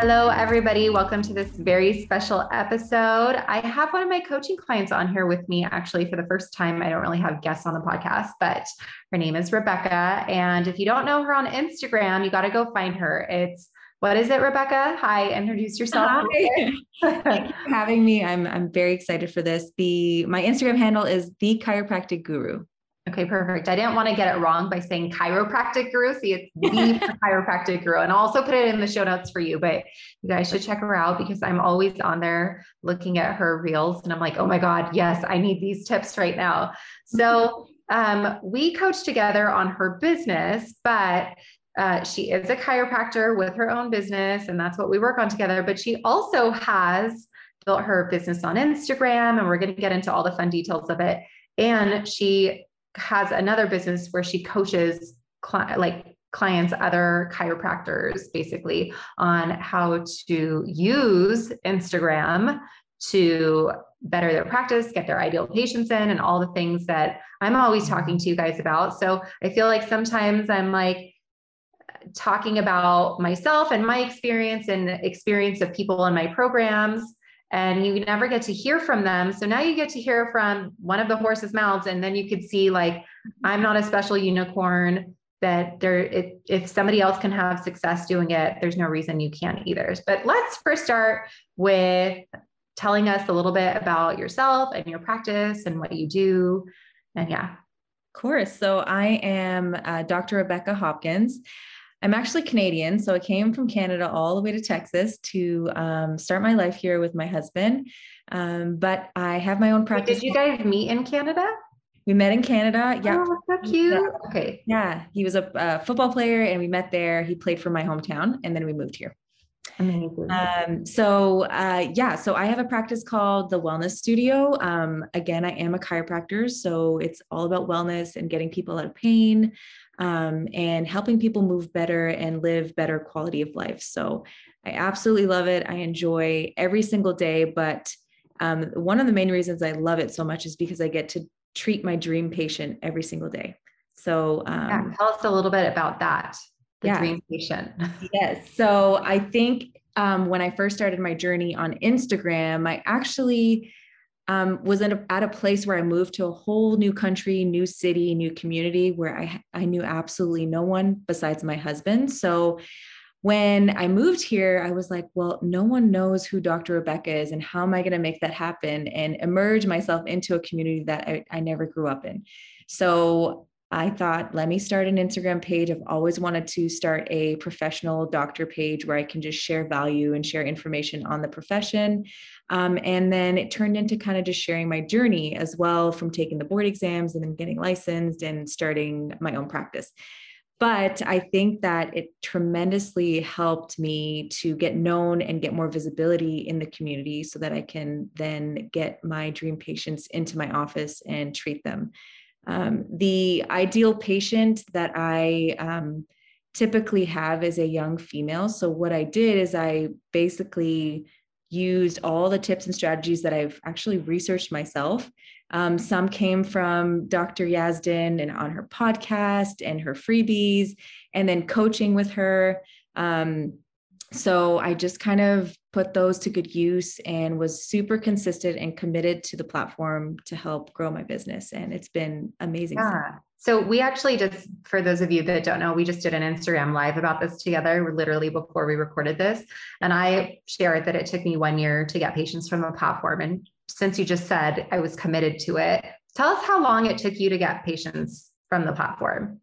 Hello, everybody. Welcome to this very special episode. I have one of my coaching clients on here with me actually for the first time. I don't really have guests on the podcast, but her name is Rebecca. And if you don't know her on Instagram, you got to go find her. It's what is it, Rebecca? Hi, introduce yourself. Hi. Thank you for having me. I'm I'm very excited for this. The my Instagram handle is the chiropractic guru. Okay, perfect. I didn't want to get it wrong by saying chiropractic guru. See, it's the chiropractic guru. And I'll also put it in the show notes for you, but you guys should check her out because I'm always on there looking at her reels and I'm like, oh my God, yes, I need these tips right now. So um, we coach together on her business, but uh, she is a chiropractor with her own business, and that's what we work on together. But she also has built her business on Instagram, and we're going to get into all the fun details of it. And she has another business where she coaches cli- like clients, other chiropractors, basically on how to use Instagram to better their practice, get their ideal patients in, and all the things that I'm always talking to you guys about. So I feel like sometimes I'm like talking about myself and my experience and the experience of people in my programs and you never get to hear from them. So now you get to hear from one of the horse's mouths, and then you could see like, I'm not a special unicorn. That there, it, if somebody else can have success doing it, there's no reason you can't either. But let's first start with telling us a little bit about yourself and your practice and what you do. And yeah. Of course. So I am uh, Dr. Rebecca Hopkins. I'm actually Canadian, so I came from Canada all the way to Texas to um, start my life here with my husband. Um, but I have my own practice. Wait, did you guys meet in Canada? We met in Canada. Yeah. Oh, so cute. Yeah. Okay. Yeah. He was a, a, football player and we met there. He played for my hometown and then we moved here. Amazing. Um, so uh, yeah, so I have a practice called the Wellness Studio. Um, again, I am a chiropractor, so it's all about wellness and getting people out of pain, um, and helping people move better and live better quality of life. So I absolutely love it. I enjoy every single day. But um, one of the main reasons I love it so much is because I get to treat my dream patient every single day. So um, yeah, tell us a little bit about that. The yeah. dream patient. yes. So I think um, when I first started my journey on Instagram, I actually um, was at a, at a place where I moved to a whole new country, new city, new community where I, I knew absolutely no one besides my husband. So when I moved here, I was like, well, no one knows who Dr. Rebecca is, and how am I going to make that happen and emerge myself into a community that I, I never grew up in? So I thought, let me start an Instagram page. I've always wanted to start a professional doctor page where I can just share value and share information on the profession. Um, and then it turned into kind of just sharing my journey as well from taking the board exams and then getting licensed and starting my own practice. But I think that it tremendously helped me to get known and get more visibility in the community so that I can then get my dream patients into my office and treat them. Um, the ideal patient that I um, typically have is a young female. So, what I did is I basically used all the tips and strategies that I've actually researched myself. Um, some came from Dr. Yazdan and on her podcast and her freebies, and then coaching with her. Um, so I just kind of put those to good use and was super consistent and committed to the platform to help grow my business. And it's been amazing. Yeah. So we actually just, for those of you that don't know, we just did an Instagram live about this together, literally before we recorded this. And I shared that it took me one year to get patients from the platform. And since you just said I was committed to it, tell us how long it took you to get patients from the platform.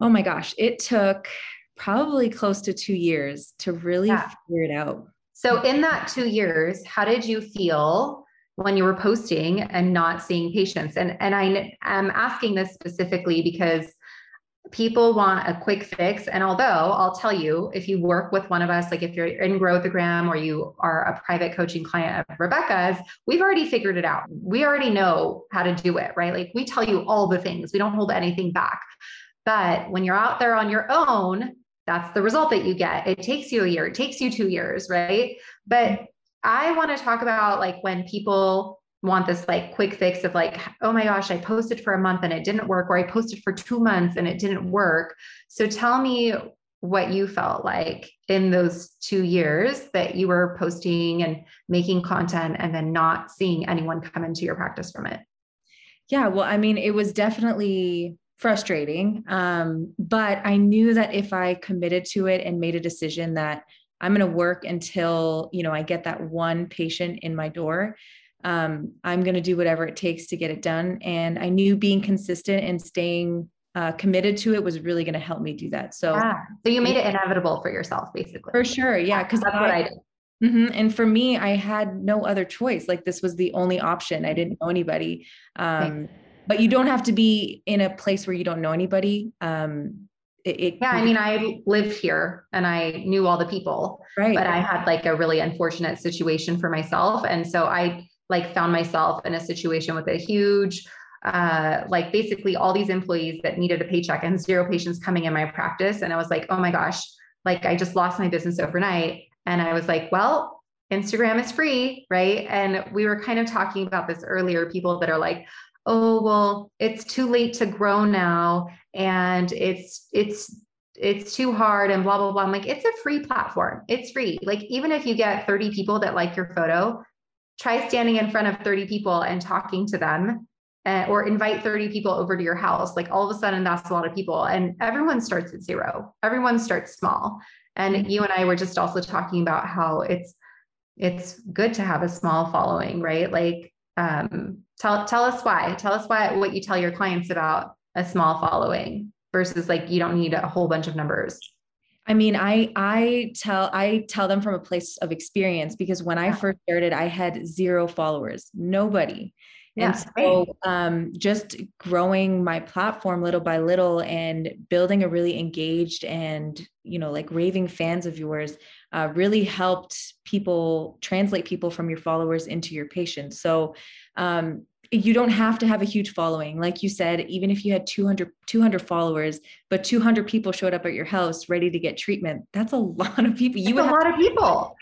Oh my gosh, it took probably close to two years to really yeah. figure it out. So, in that two years, how did you feel when you were posting and not seeing patients? And and I am asking this specifically because people want a quick fix. And although I'll tell you, if you work with one of us, like if you're in Growthagram or you are a private coaching client of Rebecca's, we've already figured it out. We already know how to do it, right? Like we tell you all the things, we don't hold anything back. But when you're out there on your own, that's the result that you get. It takes you a year, it takes you two years, right? But I want to talk about like when people want this like quick fix of like, oh my gosh, I posted for a month and it didn't work, or I posted for two months and it didn't work. So tell me what you felt like in those two years that you were posting and making content and then not seeing anyone come into your practice from it. Yeah, well, I mean, it was definitely frustrating. Um, but I knew that if I committed to it and made a decision that I'm going to work until, you know, I get that one patient in my door, um, I'm going to do whatever it takes to get it done. And I knew being consistent and staying uh, committed to it was really going to help me do that. So, yeah. so you made it inevitable for yourself, basically. For sure, yeah, because that's I, what I did. Mm-hmm. And for me, I had no other choice. Like this was the only option. I didn't know anybody. Um, but you don't have to be in a place where you don't know anybody. Um, it, it, yeah, I mean, I lived here and I knew all the people, right? But I had like a really unfortunate situation for myself, and so I like found myself in a situation with a huge uh, like basically all these employees that needed a paycheck and zero patients coming in my practice. And I was like, oh my gosh, like I just lost my business overnight. And I was like, well, Instagram is free, right? And we were kind of talking about this earlier people that are like, oh, well, it's too late to grow now. And it's, it's, it's too hard and blah, blah, blah. I'm like, it's a free platform. It's free. Like, even if you get 30 people that like your photo, try standing in front of 30 people and talking to them uh, or invite 30 people over to your house like all of a sudden that's a lot of people and everyone starts at zero everyone starts small and mm-hmm. you and i were just also talking about how it's it's good to have a small following right like um, tell tell us why. Tell us why what you tell your clients about a small following versus like you don't need a whole bunch of numbers. I mean, I I tell I tell them from a place of experience because when I first started, I had zero followers, nobody. Yeah, and so um, just growing my platform little by little and building a really engaged and you know like raving fans of yours uh, really helped people translate people from your followers into your patients. So um, you don't have to have a huge following. Like you said even if you had 200 200 followers but 200 people showed up at your house ready to get treatment that's a lot of people. You would a lot of people.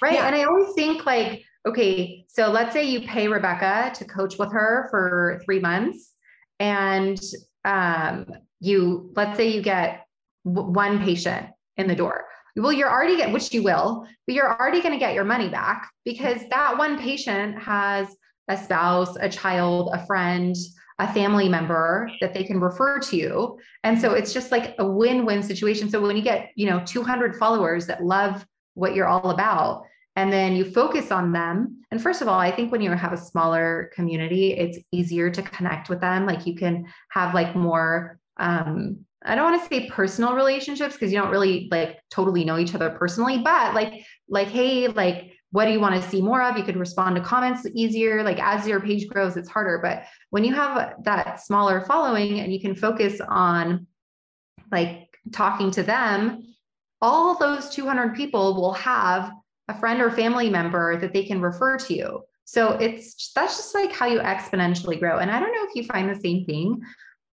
right yeah. and i always think like okay so let's say you pay rebecca to coach with her for three months and um, you let's say you get one patient in the door well you're already get which you will but you're already going to get your money back because that one patient has a spouse, a child, a friend, a family member that they can refer to you. And so it's just like a win-win situation. So when you get, you know, 200 followers that love what you're all about, and then you focus on them. And first of all, I think when you have a smaller community, it's easier to connect with them. Like you can have like more um I don't want to say personal relationships because you don't really like totally know each other personally, but like like hey, like what do you want to see more of? You could respond to comments easier. Like as your page grows, it's harder. But when you have that smaller following and you can focus on like talking to them, all those 200 people will have a friend or family member that they can refer to you. So it's that's just like how you exponentially grow. And I don't know if you find the same thing,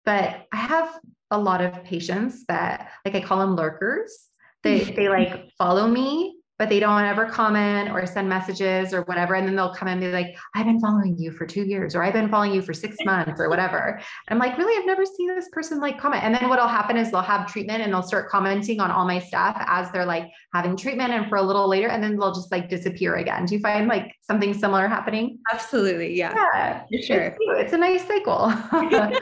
but I have a lot of patients that like I call them lurkers. They they like follow me but they don't ever comment or send messages or whatever. And then they'll come and be like, I've been following you for two years, or I've been following you for six months or whatever. And I'm like, really? I've never seen this person like comment. And then what'll happen is they'll have treatment and they'll start commenting on all my stuff as they're like having treatment and for a little later, and then they'll just like disappear again. Do you find like something similar happening? Absolutely. Yeah. Yeah. For sure. It's, it's a nice cycle.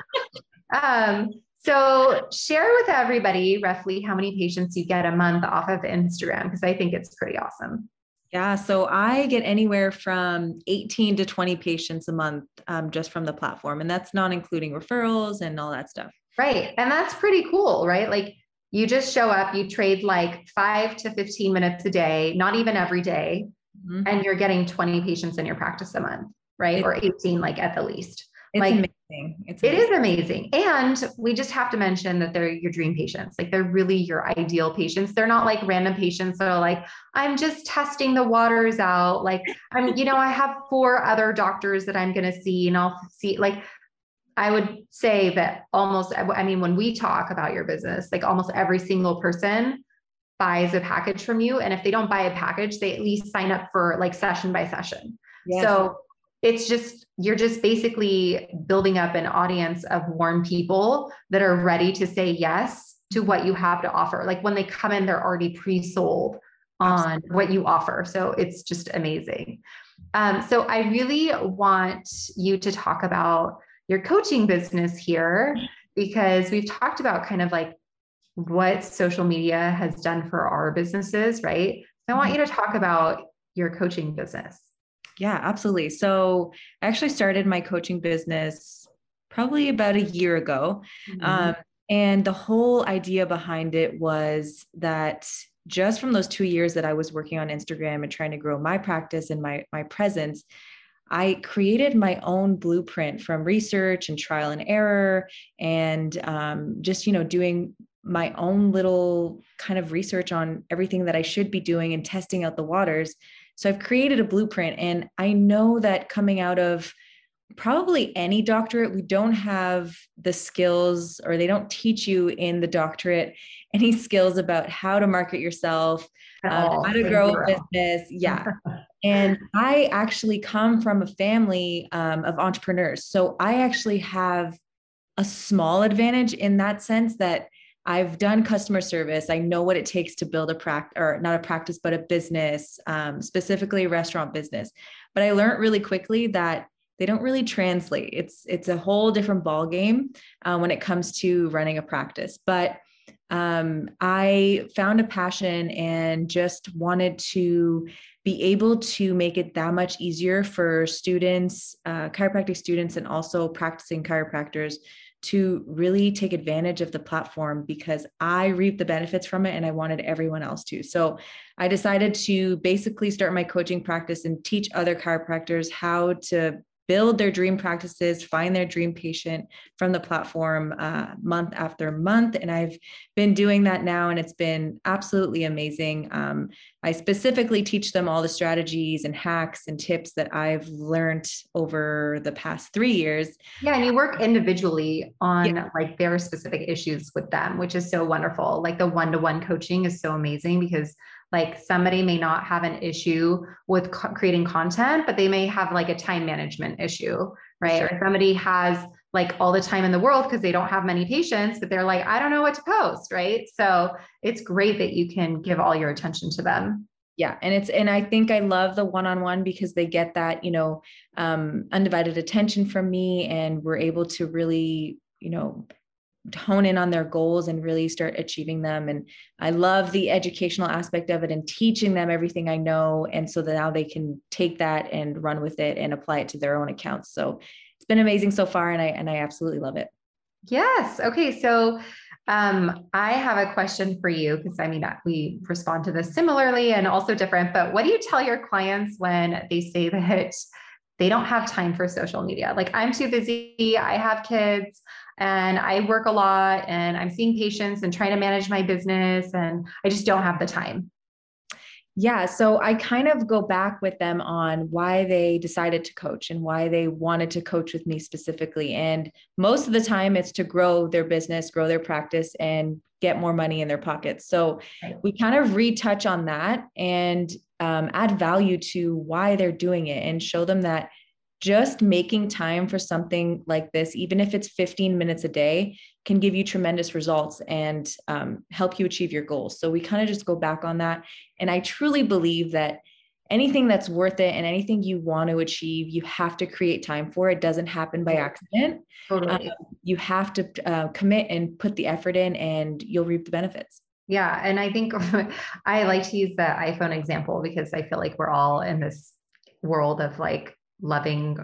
um, so share with everybody roughly how many patients you get a month off of Instagram because I think it's pretty awesome. Yeah, so I get anywhere from 18 to 20 patients a month um, just from the platform, and that's not including referrals and all that stuff. Right. And that's pretty cool, right? Like you just show up, you trade like five to 15 minutes a day, not even every day, mm-hmm. and you're getting 20 patients in your practice a month, right? It, or 18, like at the least. It's like, amazing. It's amazing. It is amazing. And we just have to mention that they're your dream patients. Like they're really your ideal patients. They're not like random patients that are like, I'm just testing the waters out. Like I'm, you know, I have four other doctors that I'm going to see and I'll see like I would say that almost, I mean, when we talk about your business, like almost every single person buys a package from you. And if they don't buy a package, they at least sign up for like session by session. Yes. So it's just, you're just basically building up an audience of warm people that are ready to say yes to what you have to offer. Like when they come in, they're already pre sold on what you offer. So it's just amazing. Um, so I really want you to talk about your coaching business here because we've talked about kind of like what social media has done for our businesses, right? So I want you to talk about your coaching business. Yeah, absolutely. So I actually started my coaching business probably about a year ago. Mm-hmm. Um, and the whole idea behind it was that just from those two years that I was working on Instagram and trying to grow my practice and my my presence, I created my own blueprint from research and trial and error, and um, just you know doing my own little kind of research on everything that I should be doing and testing out the waters. So I've created a blueprint, and I know that coming out of probably any doctorate, we don't have the skills, or they don't teach you in the doctorate any skills about how to market yourself, um, how to grow a business. Yeah. and I actually come from a family um, of entrepreneurs. So I actually have a small advantage in that sense that I've done customer service. I know what it takes to build a practice, or not a practice, but a business, um, specifically a restaurant business. But I learned really quickly that they don't really translate. It's it's a whole different ball game uh, when it comes to running a practice. But um, I found a passion and just wanted to be able to make it that much easier for students, uh, chiropractic students, and also practicing chiropractors to really take advantage of the platform because I reap the benefits from it and I wanted everyone else to. So I decided to basically start my coaching practice and teach other chiropractors how to build their dream practices, find their dream patient from the platform uh, month after month. And I've been doing that now, and it's been absolutely amazing. Um, I specifically teach them all the strategies and hacks and tips that I've learned over the past three years. Yeah, and you work individually on yeah. like their specific issues with them, which is so wonderful. Like the one to one coaching is so amazing because like somebody may not have an issue with co- creating content but they may have like a time management issue right? Sure. or somebody has like all the time in the world because they don't have many patients but they're like i don't know what to post right? So it's great that you can give all your attention to them. Yeah and it's and i think i love the one-on-one because they get that you know um, undivided attention from me and we're able to really you know hone in on their goals and really start achieving them. And I love the educational aspect of it and teaching them everything I know. And so that now they can take that and run with it and apply it to their own accounts. So it's been amazing so far. And I, and I absolutely love it. Yes. Okay. So um, I have a question for you because I mean, we respond to this similarly and also different, but what do you tell your clients when they say that they don't have time for social media? Like, I'm too busy, I have kids, and I work a lot and I'm seeing patients and trying to manage my business and I just don't have the time. Yeah, so I kind of go back with them on why they decided to coach and why they wanted to coach with me specifically. And most of the time, it's to grow their business, grow their practice, and get more money in their pockets. So we kind of retouch on that and um, add value to why they're doing it and show them that just making time for something like this, even if it's 15 minutes a day, can give you tremendous results and um, help you achieve your goals. So we kind of just go back on that. And I truly believe that anything that's worth it and anything you want to achieve, you have to create time for. It doesn't happen by accident. Totally. Um, you have to uh, commit and put the effort in, and you'll reap the benefits. Yeah. And I think I like to use the iPhone example because I feel like we're all in this world of like loving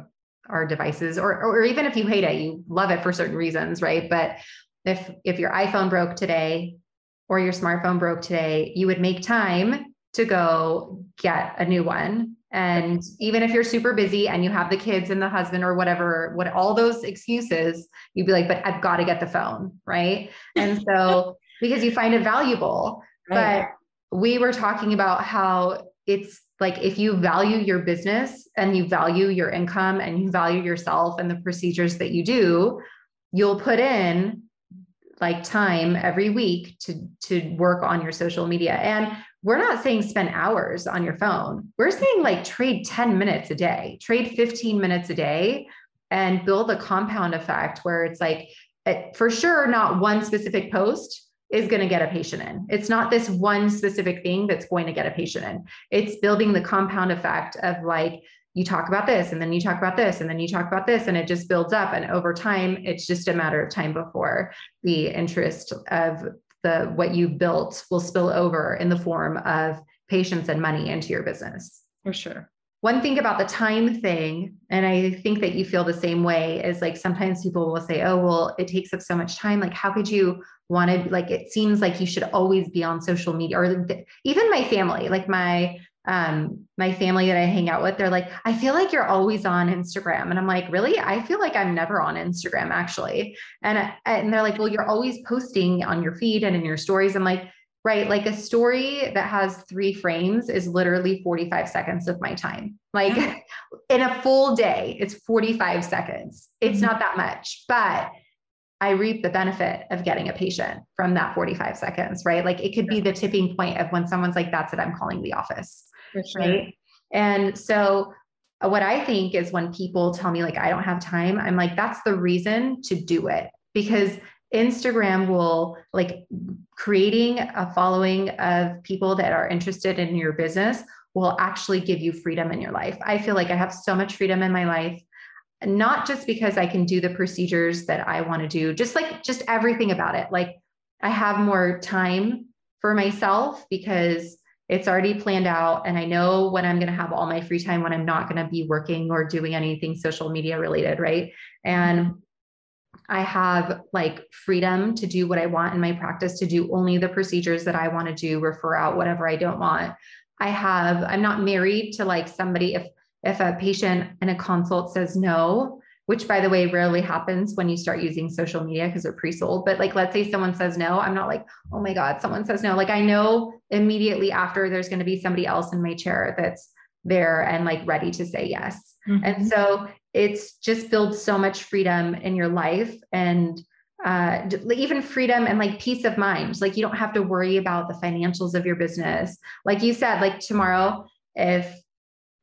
our devices or or even if you hate it you love it for certain reasons right but if if your iphone broke today or your smartphone broke today you would make time to go get a new one And even if you're super busy and you have the kids and the husband or whatever, what all those excuses, you'd be like, but I've got to get the phone. Right. And so because you find it valuable. Right. But we were talking about how it's like if you value your business and you value your income and you value yourself and the procedures that you do, you'll put in like time every week to to work on your social media. And we're not saying spend hours on your phone. We're saying like trade 10 minutes a day, trade 15 minutes a day and build a compound effect where it's like eh, for sure not one specific post is going to get a patient in. It's not this one specific thing that's going to get a patient in. It's building the compound effect of like, you talk about this and then you talk about this and then you talk about this and it just builds up. And over time, it's just a matter of time before the interest of the what you've built will spill over in the form of patients and money into your business. For sure one thing about the time thing, and I think that you feel the same way, is like sometimes people will say, oh, well, it takes up so much time. Like, how could you want to, like, it seems like you should always be on social media, or even my family, like my, um, my family that I hang out with, they're like, I feel like you're always on Instagram. And I'm like, really? I feel like I'm never on Instagram actually. And, and they're like, well, you're always posting on your feed and in your stories. I'm like, right? Like a story that has three frames is literally 45 seconds of my time. Like in a full day, it's 45 seconds. It's mm-hmm. not that much, but I reap the benefit of getting a patient from that 45 seconds, right? Like it could be the tipping point of when someone's like, that's it, I'm calling the office. Sure. Right. And so uh, what I think is when people tell me like I don't have time, I'm like, that's the reason to do it because Instagram will like creating a following of people that are interested in your business will actually give you freedom in your life. I feel like I have so much freedom in my life, not just because I can do the procedures that I want to do, just like just everything about it. Like I have more time for myself because it's already planned out and I know when I'm going to have all my free time when I'm not going to be working or doing anything social media related, right? And I have like freedom to do what I want in my practice, to do only the procedures that I want to do, refer out whatever I don't want. I have, I'm not married to like somebody if if a patient in a consult says no, which by the way rarely happens when you start using social media because they're pre-sold. But like let's say someone says no, I'm not like, oh my God, someone says no. Like I know immediately after there's going to be somebody else in my chair that's there and like ready to say yes. Mm-hmm. And so it's just builds so much freedom in your life and uh, even freedom and like peace of mind. Like you don't have to worry about the financials of your business. Like you said, like tomorrow, if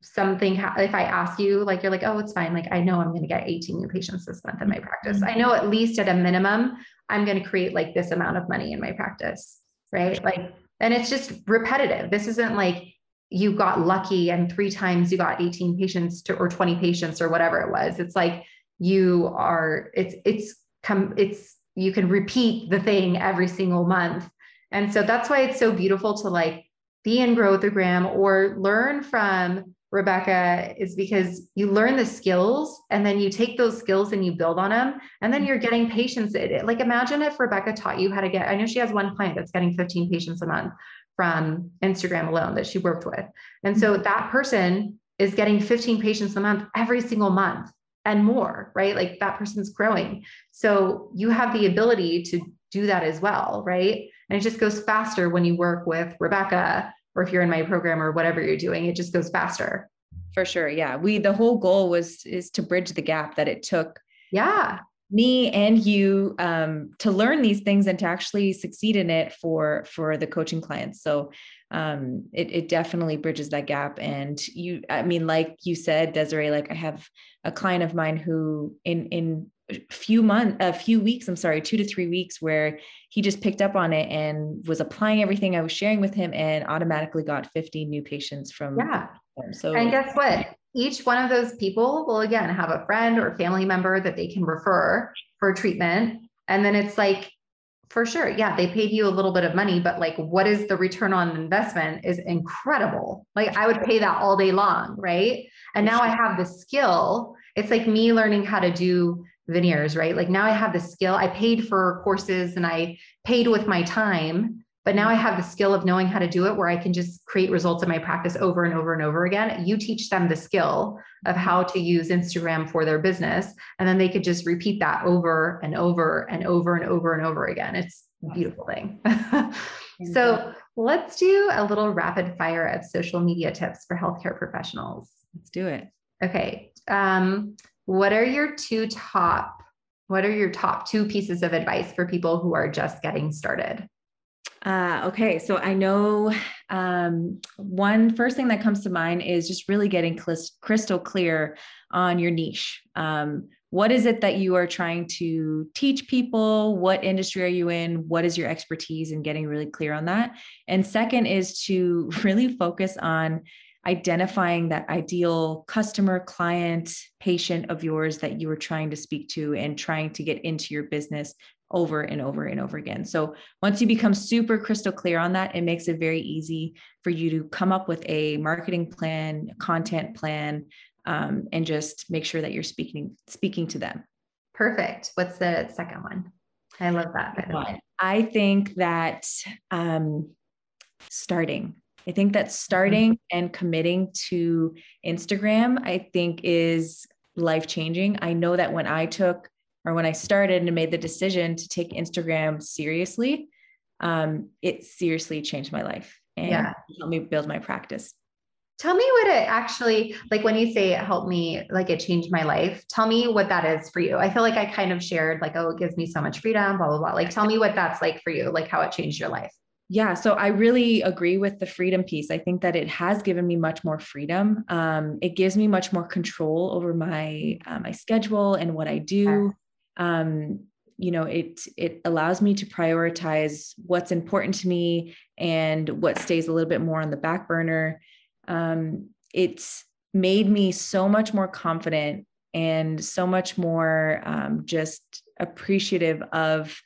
something, if I ask you, like you're like, oh, it's fine. Like I know I'm going to get 18 new patients this month in my practice. I mm-hmm. know at least at a minimum, I'm going to create like this amount of money in my practice. Right. Like, and it's just repetitive. This isn't like you got lucky and three times you got 18 patients to, or 20 patients or whatever it was. It's like you are, it's, it's come, it's, you can repeat the thing every single month. And so that's why it's so beautiful to like be in Growthogram or learn from Rebecca is because you learn the skills and then you take those skills and you build on them and then you're getting patients. Like imagine if Rebecca taught you how to get, I know she has one client that's getting 15 patients a month from Instagram alone that she worked with. And so mm-hmm. that person is getting 15 patients a month every single month and more, right? Like that person's growing. So you have the ability to do that as well, right? And it just goes faster when you work with Rebecca or if you're in my program or whatever you're doing, it just goes faster. For sure. Yeah. We the whole goal was is to bridge the gap that it took yeah me and you um, to learn these things and to actually succeed in it for for the coaching clients so um, it, it definitely bridges that gap and you i mean like you said desiree like i have a client of mine who in in few months a few weeks i'm sorry two to three weeks where he just picked up on it and was applying everything i was sharing with him and automatically got 50 new patients from yeah so and guess what each one of those people will again have a friend or family member that they can refer for treatment. And then it's like, for sure, yeah, they paid you a little bit of money, but like, what is the return on investment is incredible. Like, I would pay that all day long, right? And now I have the skill. It's like me learning how to do veneers, right? Like, now I have the skill. I paid for courses and I paid with my time but now I have the skill of knowing how to do it where I can just create results in my practice over and over and over again. You teach them the skill of how to use Instagram for their business, and then they could just repeat that over and over and over and over and over again. It's a beautiful thing. so let's do a little rapid fire of social media tips for healthcare professionals. Let's do it. Okay. Um, what are your two top what are your top two pieces of advice for people who are just getting started? Uh, okay, so I know um, one first thing that comes to mind is just really getting crystal clear on your niche. Um, what is it that you are trying to teach people? What industry are you in? What is your expertise? And getting really clear on that. And second is to really focus on identifying that ideal customer, client, patient of yours that you are trying to speak to and trying to get into your business over and over and over again. So once you become super crystal clear on that, it makes it very easy for you to come up with a marketing plan, content plan, um, and just make sure that you're speaking speaking to them. Perfect. What's the second one? I love that. I think that um, starting. I think that starting mm-hmm. and committing to Instagram, I think is life changing. I know that when I took or when I started and made the decision to take Instagram seriously, um, it seriously changed my life and yeah. helped me build my practice. Tell me what it actually like when you say it helped me, like it changed my life. Tell me what that is for you. I feel like I kind of shared, like, oh, it gives me so much freedom, blah, blah, blah. Like, tell me what that's like for you, like how it changed your life. Yeah, so I really agree with the freedom piece. I think that it has given me much more freedom. Um, it gives me much more control over my uh, my schedule and what I do um, you know it it allows me to prioritize what's important to me and what stays a little bit more on the back burner um, it's made me so much more confident and so much more um, just appreciative of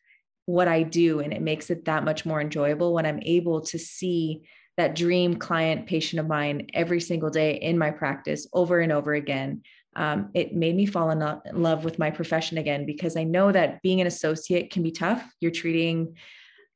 what I do. And it makes it that much more enjoyable when I'm able to see that dream client patient of mine every single day in my practice over and over again um, it made me fall in love with my profession again because I know that being an associate can be tough. You're treating,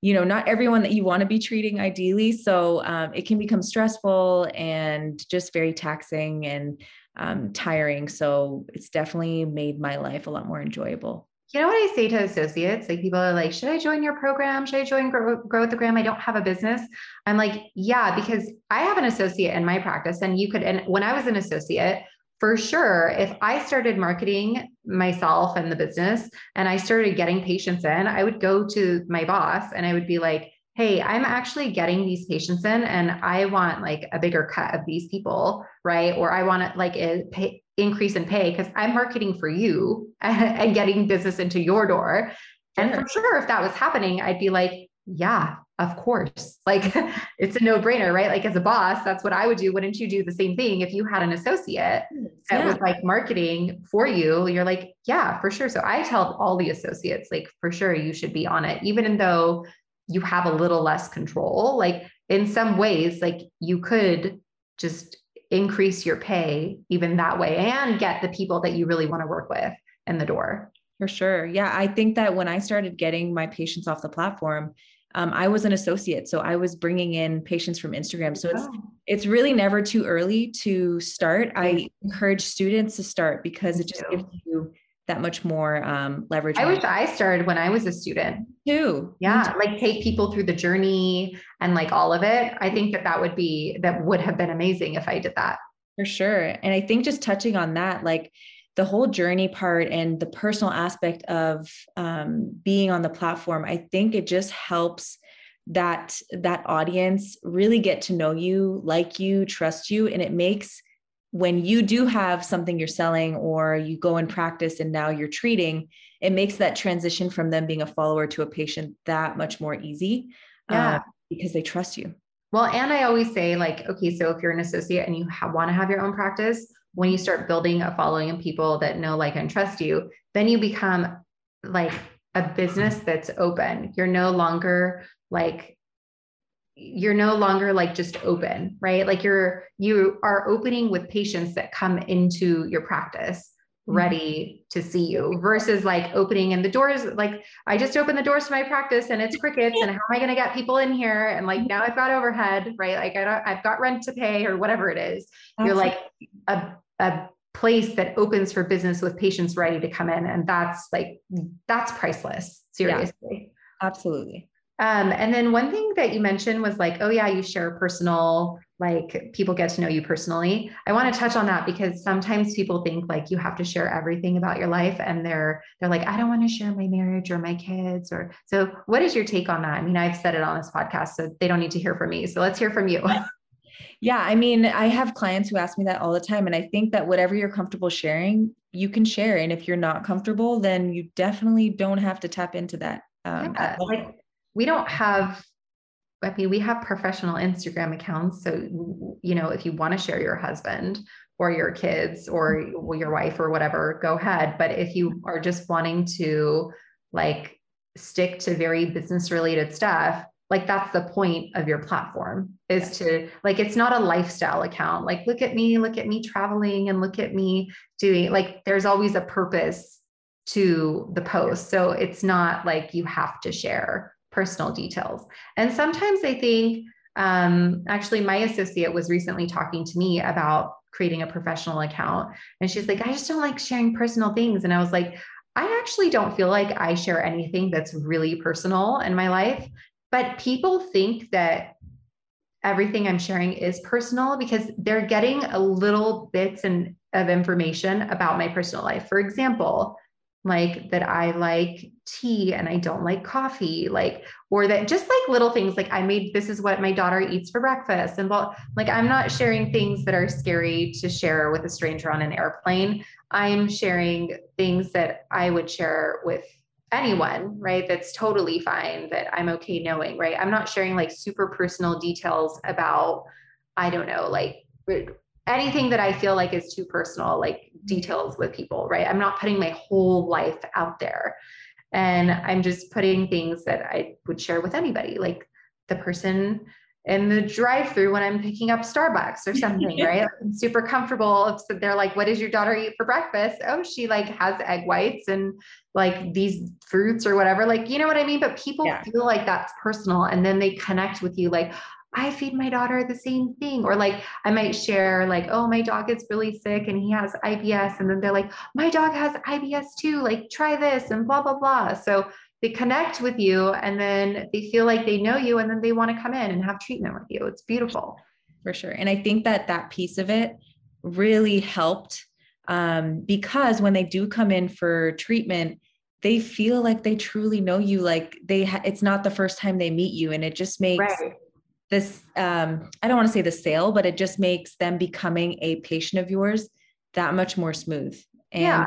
you know, not everyone that you want to be treating ideally. So um, it can become stressful and just very taxing and um, tiring. So it's definitely made my life a lot more enjoyable. You know what I say to associates? Like people are like, should I join your program? Should I join Grow, Grow with the Gram? I don't have a business. I'm like, yeah, because I have an associate in my practice and you could, and when I was an associate, for sure, if I started marketing myself and the business and I started getting patients in, I would go to my boss and I would be like, hey, I'm actually getting these patients in and I want like a bigger cut of these people, right? Or I want to like a pay, increase in pay because I'm marketing for you and getting business into your door. And for sure, if that was happening, I'd be like, yeah, of course. Like it's a no brainer, right? Like as a boss, that's what I would do. Wouldn't you do the same thing if you had an associate mm, that yeah. was like marketing for you? You're like, yeah, for sure. So I tell all the associates, like, for sure, you should be on it, even though you have a little less control. Like in some ways, like you could just increase your pay even that way and get the people that you really want to work with in the door. For sure. Yeah. I think that when I started getting my patients off the platform, um, I was an associate, so I was bringing in patients from Instagram. So it's oh. it's really never too early to start. I encourage students to start because it just gives you that much more um, leverage. I wish I started when I was a student too. Yeah, like take people through the journey and like all of it. I think that that would be that would have been amazing if I did that. For sure, and I think just touching on that, like the whole journey part and the personal aspect of um, being on the platform i think it just helps that that audience really get to know you like you trust you and it makes when you do have something you're selling or you go and practice and now you're treating it makes that transition from them being a follower to a patient that much more easy yeah. Uh, because they trust you well and i always say like okay so if you're an associate and you ha- want to have your own practice when you start building a following of people that know, like, and trust you, then you become like a business that's open. You're no longer like, you're no longer like just open, right? Like you're, you are opening with patients that come into your practice Mm-hmm. ready to see you versus like opening in the doors. Like I just opened the doors to my practice and it's crickets and how am I going to get people in here? And like, now I've got overhead, right? Like I don't, I've got rent to pay or whatever it is. You're like a, a place that opens for business with patients ready to come in. And that's like, that's priceless. Seriously. Yeah, absolutely. Um, and then one thing that you mentioned was like, oh yeah, you share personal, like people get to know you personally. I want to touch on that because sometimes people think like you have to share everything about your life and they're they're like, I don't want to share my marriage or my kids or so what is your take on that? I mean, I've said it on this podcast, so they don't need to hear from me. So let's hear from you. Yeah, I mean, I have clients who ask me that all the time. And I think that whatever you're comfortable sharing, you can share. And if you're not comfortable, then you definitely don't have to tap into that. Um, yeah, like we don't have I mean, we have professional Instagram accounts. So, you know, if you want to share your husband or your kids or your wife or whatever, go ahead. But if you are just wanting to like stick to very business related stuff, like that's the point of your platform is to like it's not a lifestyle account like look at me look at me traveling and look at me doing like there's always a purpose to the post so it's not like you have to share personal details. And sometimes I think, um, actually, my associate was recently talking to me about creating a professional account. And she's like, I just don't like sharing personal things. And I was like, I actually don't feel like I share anything that's really personal in my life. But people think that everything I'm sharing is personal because they're getting a little bits and of information about my personal life. For example, like that I like tea and I don't like coffee, like, or that just like little things like I made this is what my daughter eats for breakfast. And well, like I'm not sharing things that are scary to share with a stranger on an airplane. I'm sharing things that I would share with anyone, right? That's totally fine, that I'm okay knowing, right? I'm not sharing like super personal details about, I don't know, like anything that I feel like is too personal, like details with people, right? I'm not putting my whole life out there. And I'm just putting things that I would share with anybody, like the person in the drive through when I'm picking up Starbucks or something, right? I'm super comfortable. So they're like, what does your daughter eat for breakfast? Oh, she like has egg whites and like these fruits or whatever. Like, you know what I mean? But people yeah. feel like that's personal and then they connect with you like, I feed my daughter the same thing. Or like I might share, like, oh, my dog is really sick and he has IBS. And then they're like, my dog has IBS too. Like, try this and blah, blah, blah. So they connect with you and then they feel like they know you and then they want to come in and have treatment with you. It's beautiful. For sure. And I think that that piece of it really helped um, because when they do come in for treatment, they feel like they truly know you like they ha- it's not the first time they meet you and it just makes right this um, i don't want to say the sale but it just makes them becoming a patient of yours that much more smooth and yeah.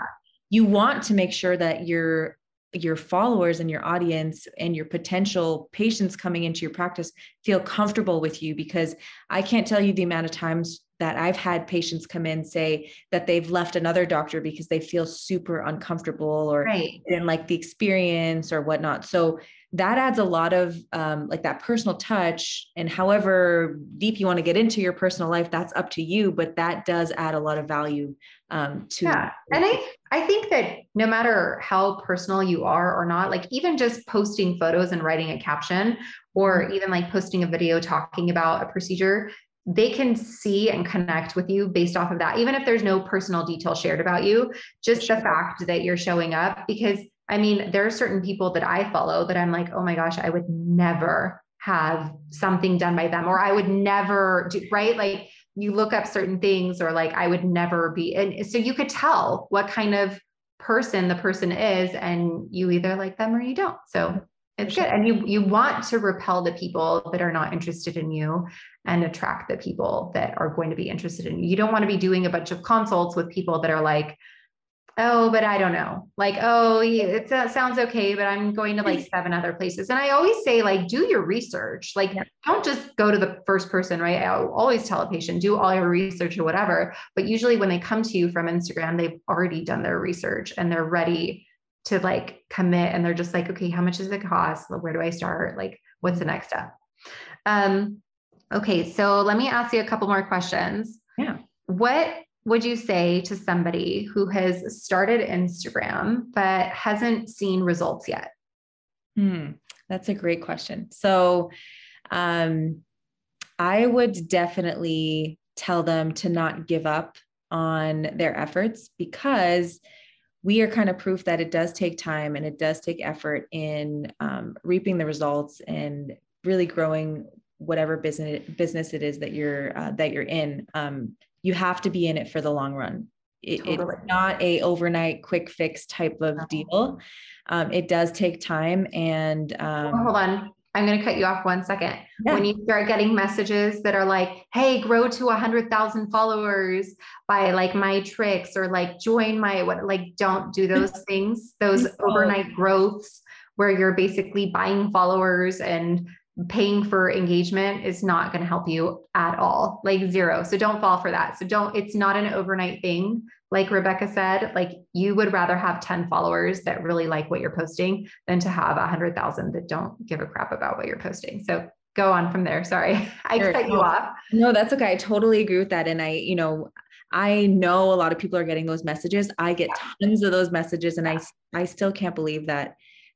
you want to make sure that your your followers and your audience and your potential patients coming into your practice feel comfortable with you because i can't tell you the amount of times that I've had patients come in say that they've left another doctor because they feel super uncomfortable or right. didn't like the experience or whatnot. So that adds a lot of um, like that personal touch and however deep you want to get into your personal life that's up to you but that does add a lot of value um, to yeah and i i think that no matter how personal you are or not like even just posting photos and writing a caption or mm-hmm. even like posting a video talking about a procedure they can see and connect with you based off of that even if there's no personal detail shared about you just the fact that you're showing up because I mean, there are certain people that I follow that I'm like, oh my gosh, I would never have something done by them, or I would never do, right? Like you look up certain things, or like I would never be. And so you could tell what kind of person the person is, and you either like them or you don't. So it's good. And you you want to repel the people that are not interested in you and attract the people that are going to be interested in you. You don't want to be doing a bunch of consults with people that are like, oh, but I don't know. Like, oh, it sounds okay, but I'm going to like seven other places. And I always say, like, do your research. Like, yeah. don't just go to the first person, right? I always tell a patient, do all your research or whatever. But usually when they come to you from Instagram, they've already done their research and they're ready to like commit. And they're just like, okay, how much does it cost? Where do I start? Like, what's the next step? Um, okay, so let me ask you a couple more questions. Yeah. What would you say to somebody who has started Instagram but hasn't seen results yet? Hmm, that's a great question. So, um, I would definitely tell them to not give up on their efforts because we are kind of proof that it does take time and it does take effort in um, reaping the results and really growing whatever business business it is that you're uh, that you're in. Um, you have to be in it for the long run. It, totally. It's not a overnight quick fix type of deal. Um, it does take time and um, hold on I'm going to cut you off one second. Yeah. When you start getting messages that are like, hey, grow to a hundred thousand followers by like my tricks or like join my what like don't do those things, those overnight growths where you're basically buying followers and paying for engagement is not going to help you at all like zero. So don't fall for that. So don't it's not an overnight thing. Like rebecca said like you would rather have 10 followers that really like what you're posting than to have a 100000 that don't give a crap about what you're posting. So go on from there. Sorry i sure. cut you off. No that's okay. I totally agree with that. And i you know I know a lot of people are getting those messages. I get tons of those messages and I I still can't believe that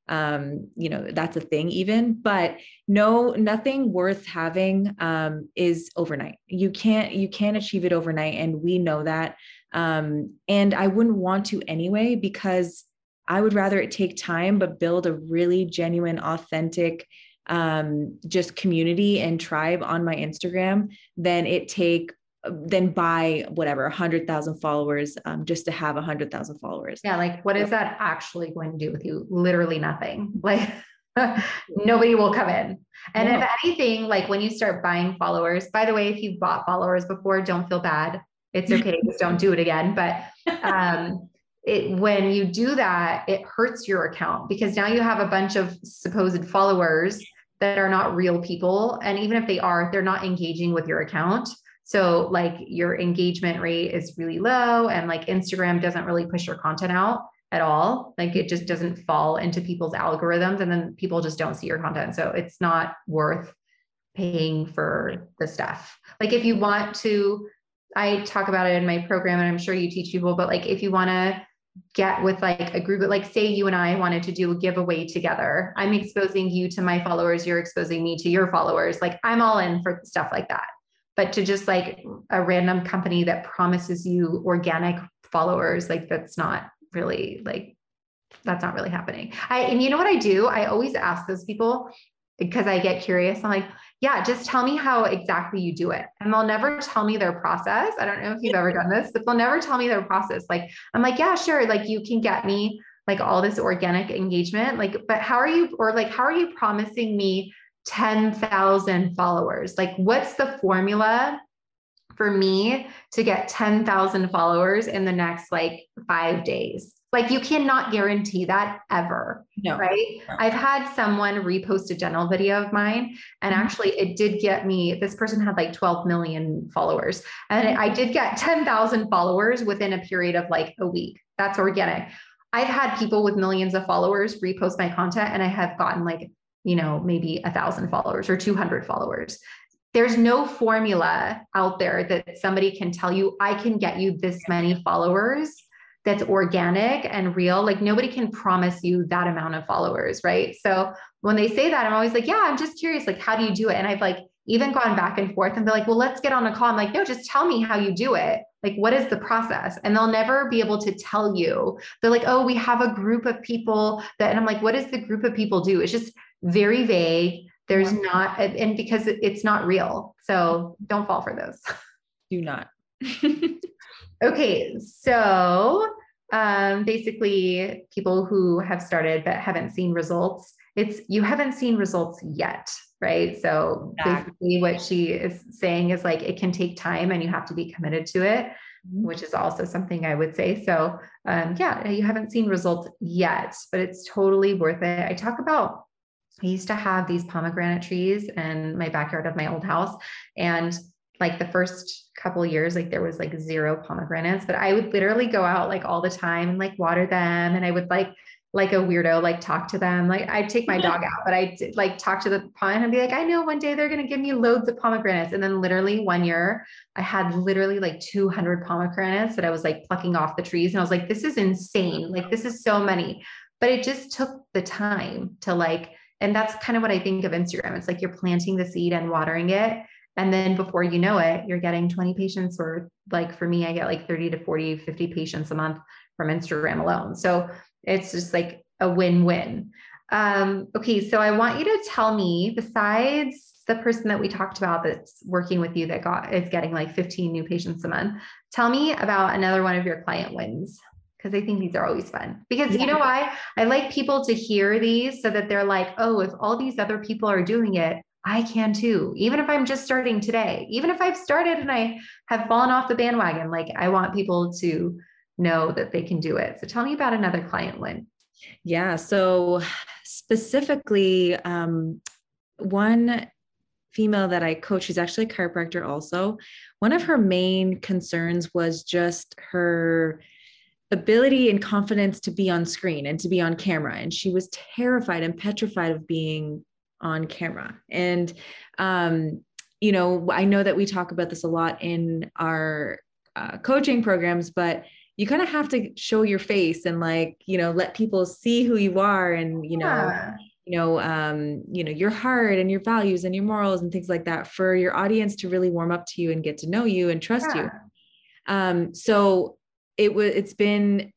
um you know that's a thing even but no nothing worth having um is overnight. You can't you can't achieve it overnight and we know that um and i wouldn't want to anyway because i would rather it take time but build a really genuine authentic um just community and tribe on my instagram than it take then buy whatever 100,000 followers um, just to have 100,000 followers. Yeah, like what is that actually going to do with you? Literally nothing. Like nobody will come in. And if anything, like when you start buying followers, by the way, if you've bought followers before, don't feel bad. It's okay, just don't do it again. But um, it when you do that, it hurts your account because now you have a bunch of supposed followers that are not real people. And even if they are, they're not engaging with your account. So like your engagement rate is really low and like Instagram doesn't really push your content out at all. Like it just doesn't fall into people's algorithms and then people just don't see your content. So it's not worth paying for the stuff. Like if you want to, I talk about it in my program and I'm sure you teach people, but like if you want to get with like a group like say you and I wanted to do a giveaway together. I'm exposing you to my followers, you're exposing me to your followers. Like I'm all in for stuff like that but to just like a random company that promises you organic followers like that's not really like that's not really happening. I and you know what i do? I always ask those people because i get curious. I'm like yeah just tell me how exactly you do it. And they'll never tell me their process. I don't know if you've ever done this but they'll never tell me their process. Like i'm like yeah sure. Like you can get me like all this organic engagement. Like but how are you or like how are you promising me 10,000 followers. Like, what's the formula for me to get 10,000 followers in the next like five days? Like, you cannot guarantee that ever. No. Right. No. I've had someone repost a dental video of mine, and mm-hmm. actually, it did get me. This person had like 12 million followers, and I did get 10,000 followers within a period of like a week. That's organic. I've had people with millions of followers repost my content, and I have gotten like you know, maybe a thousand followers or 200 followers. There's no formula out there that somebody can tell you, I can get you this many followers that's organic and real. Like nobody can promise you that amount of followers, right? So when they say that, I'm always like, yeah, I'm just curious, like, how do you do it? And I've like even gone back and forth and be like, well, let's get on a call. I'm like, no, just tell me how you do it. Like, what is the process? And they'll never be able to tell you. They're like, oh, we have a group of people that, and I'm like, what does the group of people do? It's just very vague. There's yeah. not, and because it's not real. So don't fall for those. Do not. okay. So um, basically, people who have started but haven't seen results, it's you haven't seen results yet, right? So basically, what she is saying is like it can take time and you have to be committed to it mm-hmm. which is also something I would say. So, um, yeah, you haven't seen results yet, but it's totally worth it. I talk about I used to have these pomegranate trees in my backyard of my old house. And like the first couple years, like there was like zero pomegranates, but I would literally go out like all the time and like water them. And I would like like a weirdo, like talk to them. Like I'd take my dog out, but I'd like talk to the pond and be like, I know one day they're going to give me loads of pomegranates. And then literally one year I had literally like 200 pomegranates that I was like plucking off the trees. And I was like, this is insane. Like this is so many, but it just took the time to like, and that's kind of what I think of Instagram. It's like you're planting the seed and watering it. And then before you know it, you're getting 20 patients or like for me, I get like 30 to 40, 50 patients a month from Instagram alone. So it's just like a win-win. Um, okay, so I want you to tell me, besides the person that we talked about that's working with you that got is getting like 15 new patients a month, tell me about another one of your client wins because I think these are always fun. Because yeah. you know why? I like people to hear these so that they're like, oh, if all these other people are doing it, I can too. Even if I'm just starting today, even if I've started and I have fallen off the bandwagon, like I want people to know that they can do it. So tell me about another client win. Yeah. So specifically, um, one female that I coach, she's actually a chiropractor also. One of her main concerns was just her ability and confidence to be on screen and to be on camera. And she was terrified and petrified of being on camera. And, um, you know, I know that we talk about this a lot in our uh, coaching programs, but you kind of have to show your face and like you know let people see who you are and you know yeah. you know um you know your heart and your values and your morals and things like that for your audience to really warm up to you and get to know you and trust yeah. you um so it was it's been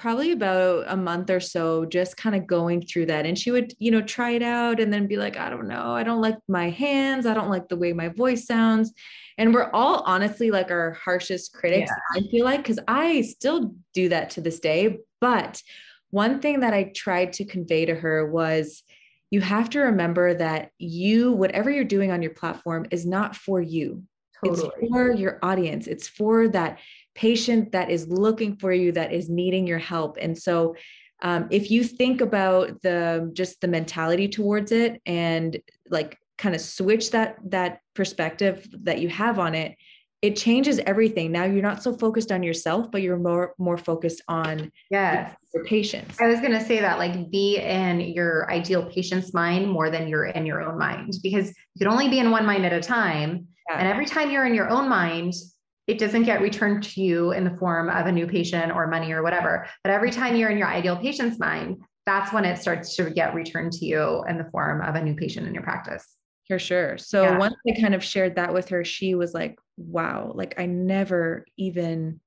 probably about a month or so just kind of going through that. And she would you know try it out and then be like i don't know. I don't like my hands. I don't like the way my voice sounds. And we're all honestly like our harshest critics yeah. i feel like because i still do that to this day. But one thing that i tried to convey to her was you have to remember that you whatever you're doing on your platform is not for you. Totally. it's for your audience. It's for that patient that is looking for you, that is needing your help. And so, um, if you think about the just the mentality towards it and like kind of switch that that perspective that you have on it it changes everything now you're not so focused on yourself but you're more more focused on yes your patients i was going to say that like be in your ideal patient's mind more than you're in your own mind because you can only be in one mind at a time yeah. and every time you're in your own mind it doesn't get returned to you in the form of a new patient or money or whatever. But every time you're in your ideal patient's mind, that's when it starts to get returned to you in the form of a new patient in your practice. For sure. So yeah. once I kind of shared that with her, she was like, wow, like I never even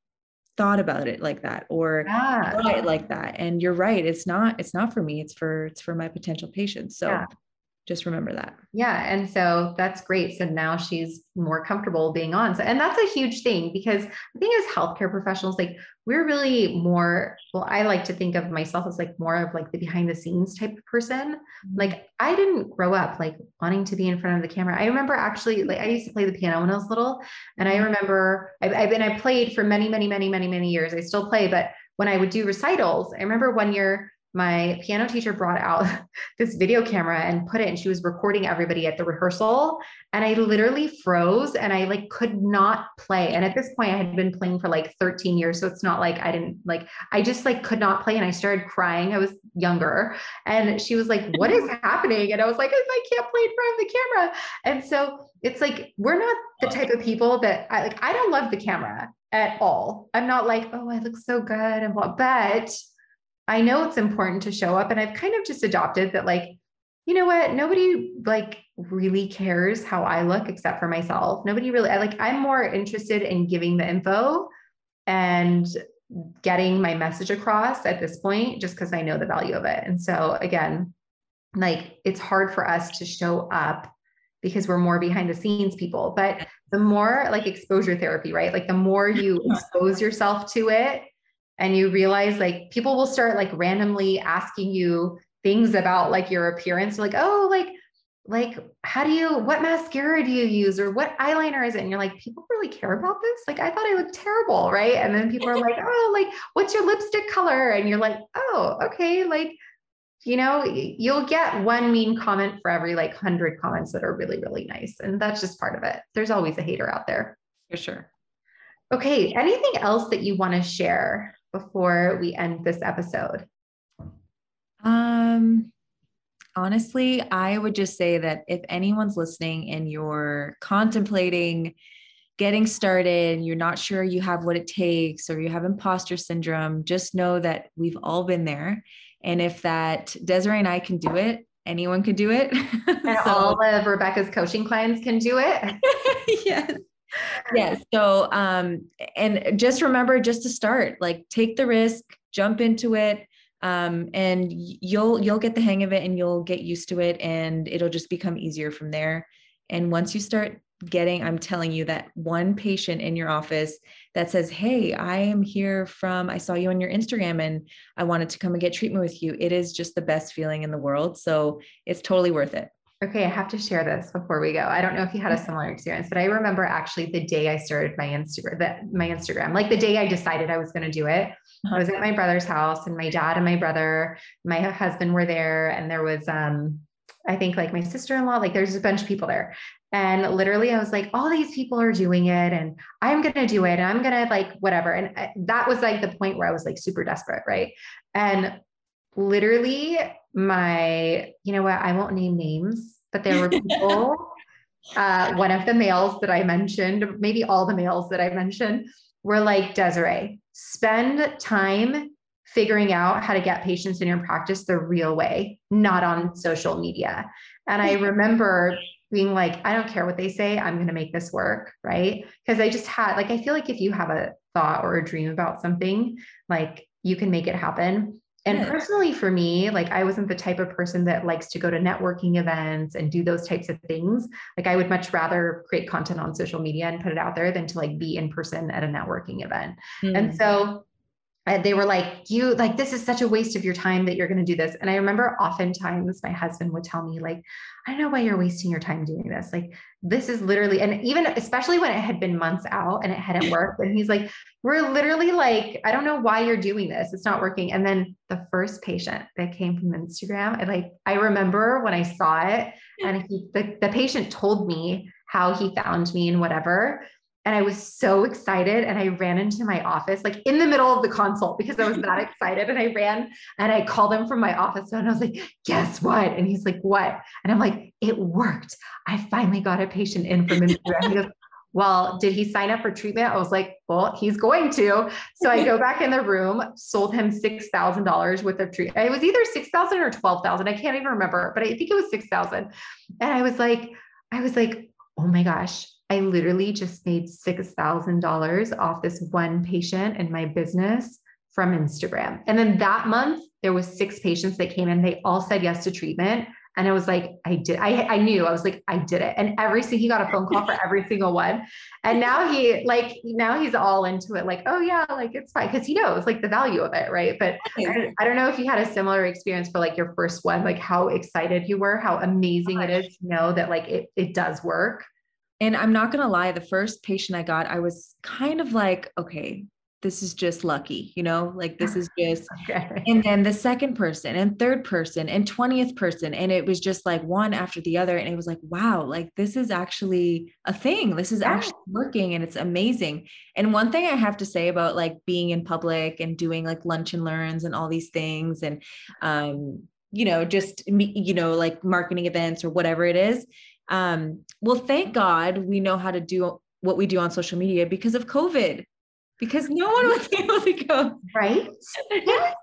thought about it like that or yeah. it like that. And you're right. It's not, it's not for me. It's for, it's for my potential patients. So yeah just remember that. Yeah. And so that's great. So now she's more comfortable being on. So, and that's a huge thing because I think as healthcare professionals, like we're really more, well, I like to think of myself as like more of like the behind the scenes type of person. Mm-hmm. Like I didn't grow up like wanting to be in front of the camera. I remember actually, like I used to play the piano when I was little. And I mm-hmm. remember I've, I've been, I played for many, many, many, many, many years. I still play, but when I would do recitals, I remember one year my piano teacher brought out this video camera and put it and she was recording everybody at the rehearsal. And i literally froze and i like could not play. And at this point i had been playing for like 13 years so it's not like i didn't like i just like could not play and i started crying. I was younger. And she was like what is happening? And i was like i can't play in front of the camera. And so it's like we're not the type of people that i like i don't love the camera at all. I'm not like oh i look so good and what but I know it's important to show up and I've kind of just adopted that like you know what nobody like really cares how I look except for myself. Nobody really I like I'm more interested in giving the info and getting my message across at this point just cuz I know the value of it. And so again like it's hard for us to show up because we're more behind the scenes people but the more like exposure therapy right like the more you expose yourself to it and you realize like people will start like randomly asking you things about like your appearance like oh like like how do you what mascara do you use or what eyeliner is it? And you're like people really care about this? Like i thought i looked terrible right? And then people are like oh like what's your lipstick color? And you're like oh okay like you know you'll get one mean comment for every like 100 comments that are really really nice and that's just part of it. There's always a hater out there. For sure. Okay anything else that you want to share before we end this episode? Um, honestly, I would just say that if anyone's listening and you're contemplating getting started, and you're not sure you have what it takes, or you have imposter syndrome, just know that we've all been there. And if that Desiree and I can do it, anyone could do it. And so, all of Rebecca's coaching clients can do it. yes. Yes. So, um, and just remember just to start, like take the risk, jump into it. Um, and you'll you'll get the hang of it and you'll get used to it and it'll just become easier from there and once you start getting i'm telling you that one patient in your office that says hey i am here from i saw you on your instagram and i wanted to come and get treatment with you it is just the best feeling in the world so it's totally worth it okay i have to share this before we go i don't know if you had a similar experience but i remember actually the day i started my instagram that my instagram like the day i decided i was going to do it uh-huh. i was at my brother's house and my dad and my brother my husband were there and there was um I think like my sister-in-law, like there's a bunch of people there. And literally, I was like, all these people are doing it, and I'm going to do it, and I'm going to like whatever. And uh, that was like the point where I was like super desperate. Right. And literally, my, you know what, I won't name names, but there were people, uh, one of the males that I mentioned, maybe all the males that I mentioned, were like, Desiree, spend time figuring out how to get patients in your practice the real way, not on social media. And I remember being like, I don't care what they say, I'm going to make this work. Right. Because I just had, like, I feel like if you have a thought or a dream about something, like you can make it happen. And personally, for me, like I wasn't the type of person that likes to go to networking events and do those types of things. Like I would much rather create content on social media and put it out there than to like be in person at a networking event. Mm. And so they were like, you like, this is such a waste of your time that you're going to do this. And I remember oftentimes my husband would tell me, like, I don't know why you're wasting your time doing this. Like, this is literally, and even especially when it had been months out and it hadn't worked. And he's like, we're literally like, I don't know why you're doing this. It's not working. And then the first patient that came from Instagram, I like, I remember when I saw it and he, the, the patient told me how he found me and whatever. And I was so excited. And I ran into my office, like in the middle of the consult, because I was that excited. And I ran and I called him from my office and I was like, guess what? And he's like, what? And I'm like, it worked. I finally got a patient in from Instagram. He goes, well, did he sign up for treatment? I was like, well, he's going to. So I go back in the room, sold him $6,000 worth of treatment. It was either 6,000 or 12,000. I can't even remember, but I think it was 6,000. And I was like, I was like, oh my gosh, I literally just made $6,000 off this one patient in my business from Instagram. And then that month there was six patients that came in. They all said yes to treatment. And I was like, I did. I, I knew I was like, I did it. And every single, he got a phone call for every single one. And now he like, now he's all into it. Like, oh yeah, like it's fine. Cause he knows like the value of it. Right. But I, I don't know if you had a similar experience for like your first one, like how excited you were, how amazing it is to know that like it, it does work. And I'm not going to lie, the first patient I got, I was kind of like, okay, this is just lucky, you know, like this is just, okay. and then the second person and third person and 20th person. And it was just like one after the other. And it was like, wow, like this is actually a thing. This is yeah. actually working and it's amazing. And one thing I have to say about like being in public and doing like lunch and learns and all these things and, um, you know, just, you know, like marketing events or whatever it is, um, well, thank God we know how to do what we do on social media because of COVID, because no one was able to go. Right. Yes.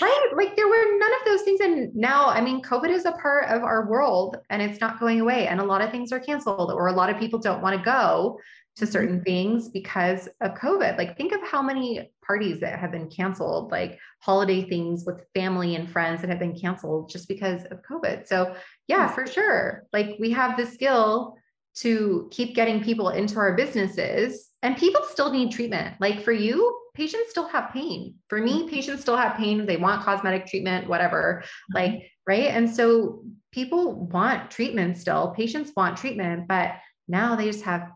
right. Like there were none of those things. And now, I mean, COVID is a part of our world and it's not going away. And a lot of things are canceled, or a lot of people don't want to go to certain things because of COVID. Like, think of how many parties that have been canceled, like holiday things with family and friends that have been canceled just because of COVID. So, yeah, for sure. Like, we have the skill to keep getting people into our businesses, and people still need treatment. Like, for you, patients still have pain. For me, mm-hmm. patients still have pain. They want cosmetic treatment, whatever. Mm-hmm. Like, right. And so, people want treatment still, patients want treatment, but now they just have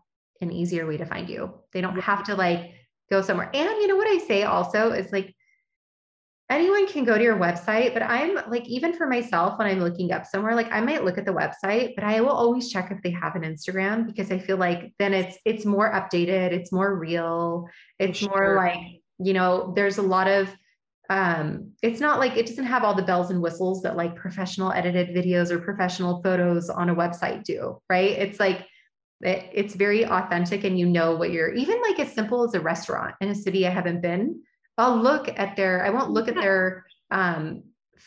an easier way to find you. They don't have to like go somewhere. And you know what I say also is like anyone can go to your website, but I'm like, even for myself, when I'm looking up somewhere, like I might look at the website, but I will always check if they have an Instagram because I feel like then it's it's more updated, it's more real, it's sure. more like, you know, there's a lot of um, it's not like it doesn't have all the bells and whistles that like professional edited videos or professional photos on a website do, right? It's like it, it's very authentic and you know what you're even like as simple as a restaurant in a city I haven't been. I'll look at their, I won't look at their um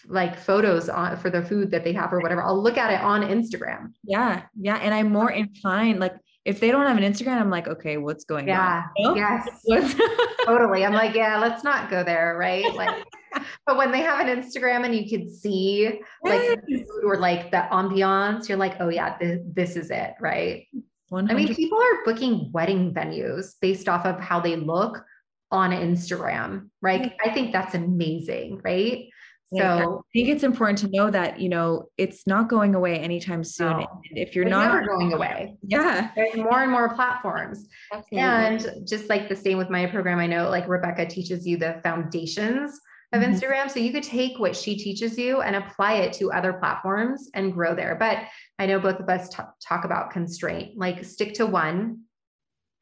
like photos on for the food that they have or whatever. I'll look at it on Instagram. Yeah. Yeah. And I'm more inclined, like if they don't have an Instagram, I'm like, okay, what's going yeah, on? Yeah. Yes. totally. I'm like, yeah, let's not go there. Right. Like, but when they have an Instagram and you can see like yes. or like the ambiance, you're like, oh yeah, this, this is it. Right. 100%. I mean, people are booking wedding venues based off of how they look on Instagram, right? I think that's amazing, right? So I think it's important to know that, you know, it's not going away anytime soon. No, if you're not never going away. Yeah. There's more and more platforms. Absolutely. And just like the same with my program, I know like Rebecca teaches you the foundations of mm-hmm. Instagram. So you could take what she teaches you and apply it to other platforms and grow there. But I know both of us t- talk about constraint, like stick to one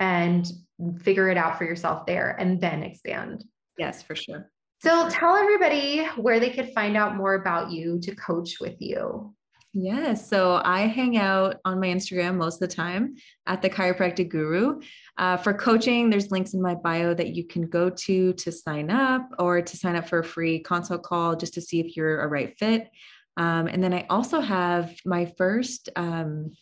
and figure it out for yourself there and then expand. Yes, for sure. So tell everybody where they could find out more about you to coach with you. Yes. So I hang out on my Instagram most of the time at the chiropractic guru. Uh, for coaching, there's links in my bio that you can go to to sign up or to sign up for a free consult call just to see if you're a right fit. Um, and then I also have my first, um,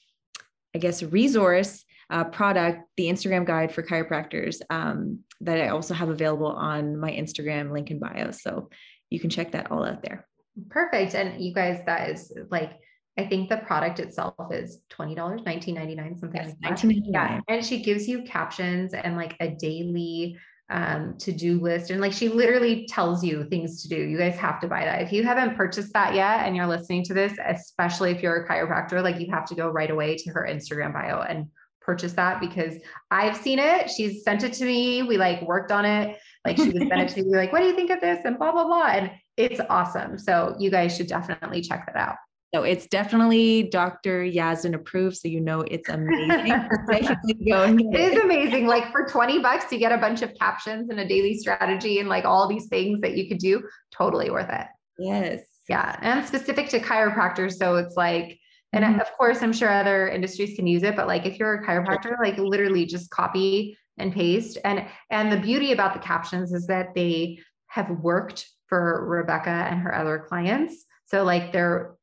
I guess, resource uh, product, the Instagram guide for chiropractors um, that I also have available on my Instagram link in bio. So you can check that all out there. Perfect. And you guys, that is like, I think the product itself is $20, $19.99, something yes, like that. Yeah. And she gives you captions and like a daily um, to-do list. And like she literally tells you things to do. You guys have to buy that. If you haven't purchased that yet and you're listening to this, especially if you're a chiropractor, like you have to go right away to her Instagram bio and purchase that because I've seen it. She's sent it to me. We like worked on it. Like she was sent it to me, like, what do you think of this? And blah, blah, blah. And it's awesome. So you guys should definitely check that out. So it's definitely Dr. Yazdan approved. So you know it's amazing. it is amazing. Like for 20 bucks, you get a bunch of captions and a daily strategy and like all these things that you could do. Totally worth it. Yes. Yeah. And specific to chiropractors. So it's like, and mm-hmm. of course, I'm sure other industries can use it, but like if you're a chiropractor, like literally just copy and paste. And and the beauty about the captions is that they have worked for Rebecca and her other clients. So like they're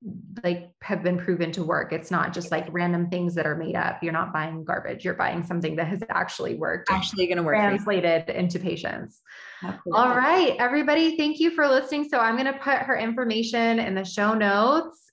like have been proven to work. It's not just like random things that are made up. You're not buying garbage. You're buying something that has actually worked. Actually going to work. Translated into patients. Absolutely. All right, everybody. Thank you for listening. So I'm going to put her information in the show notes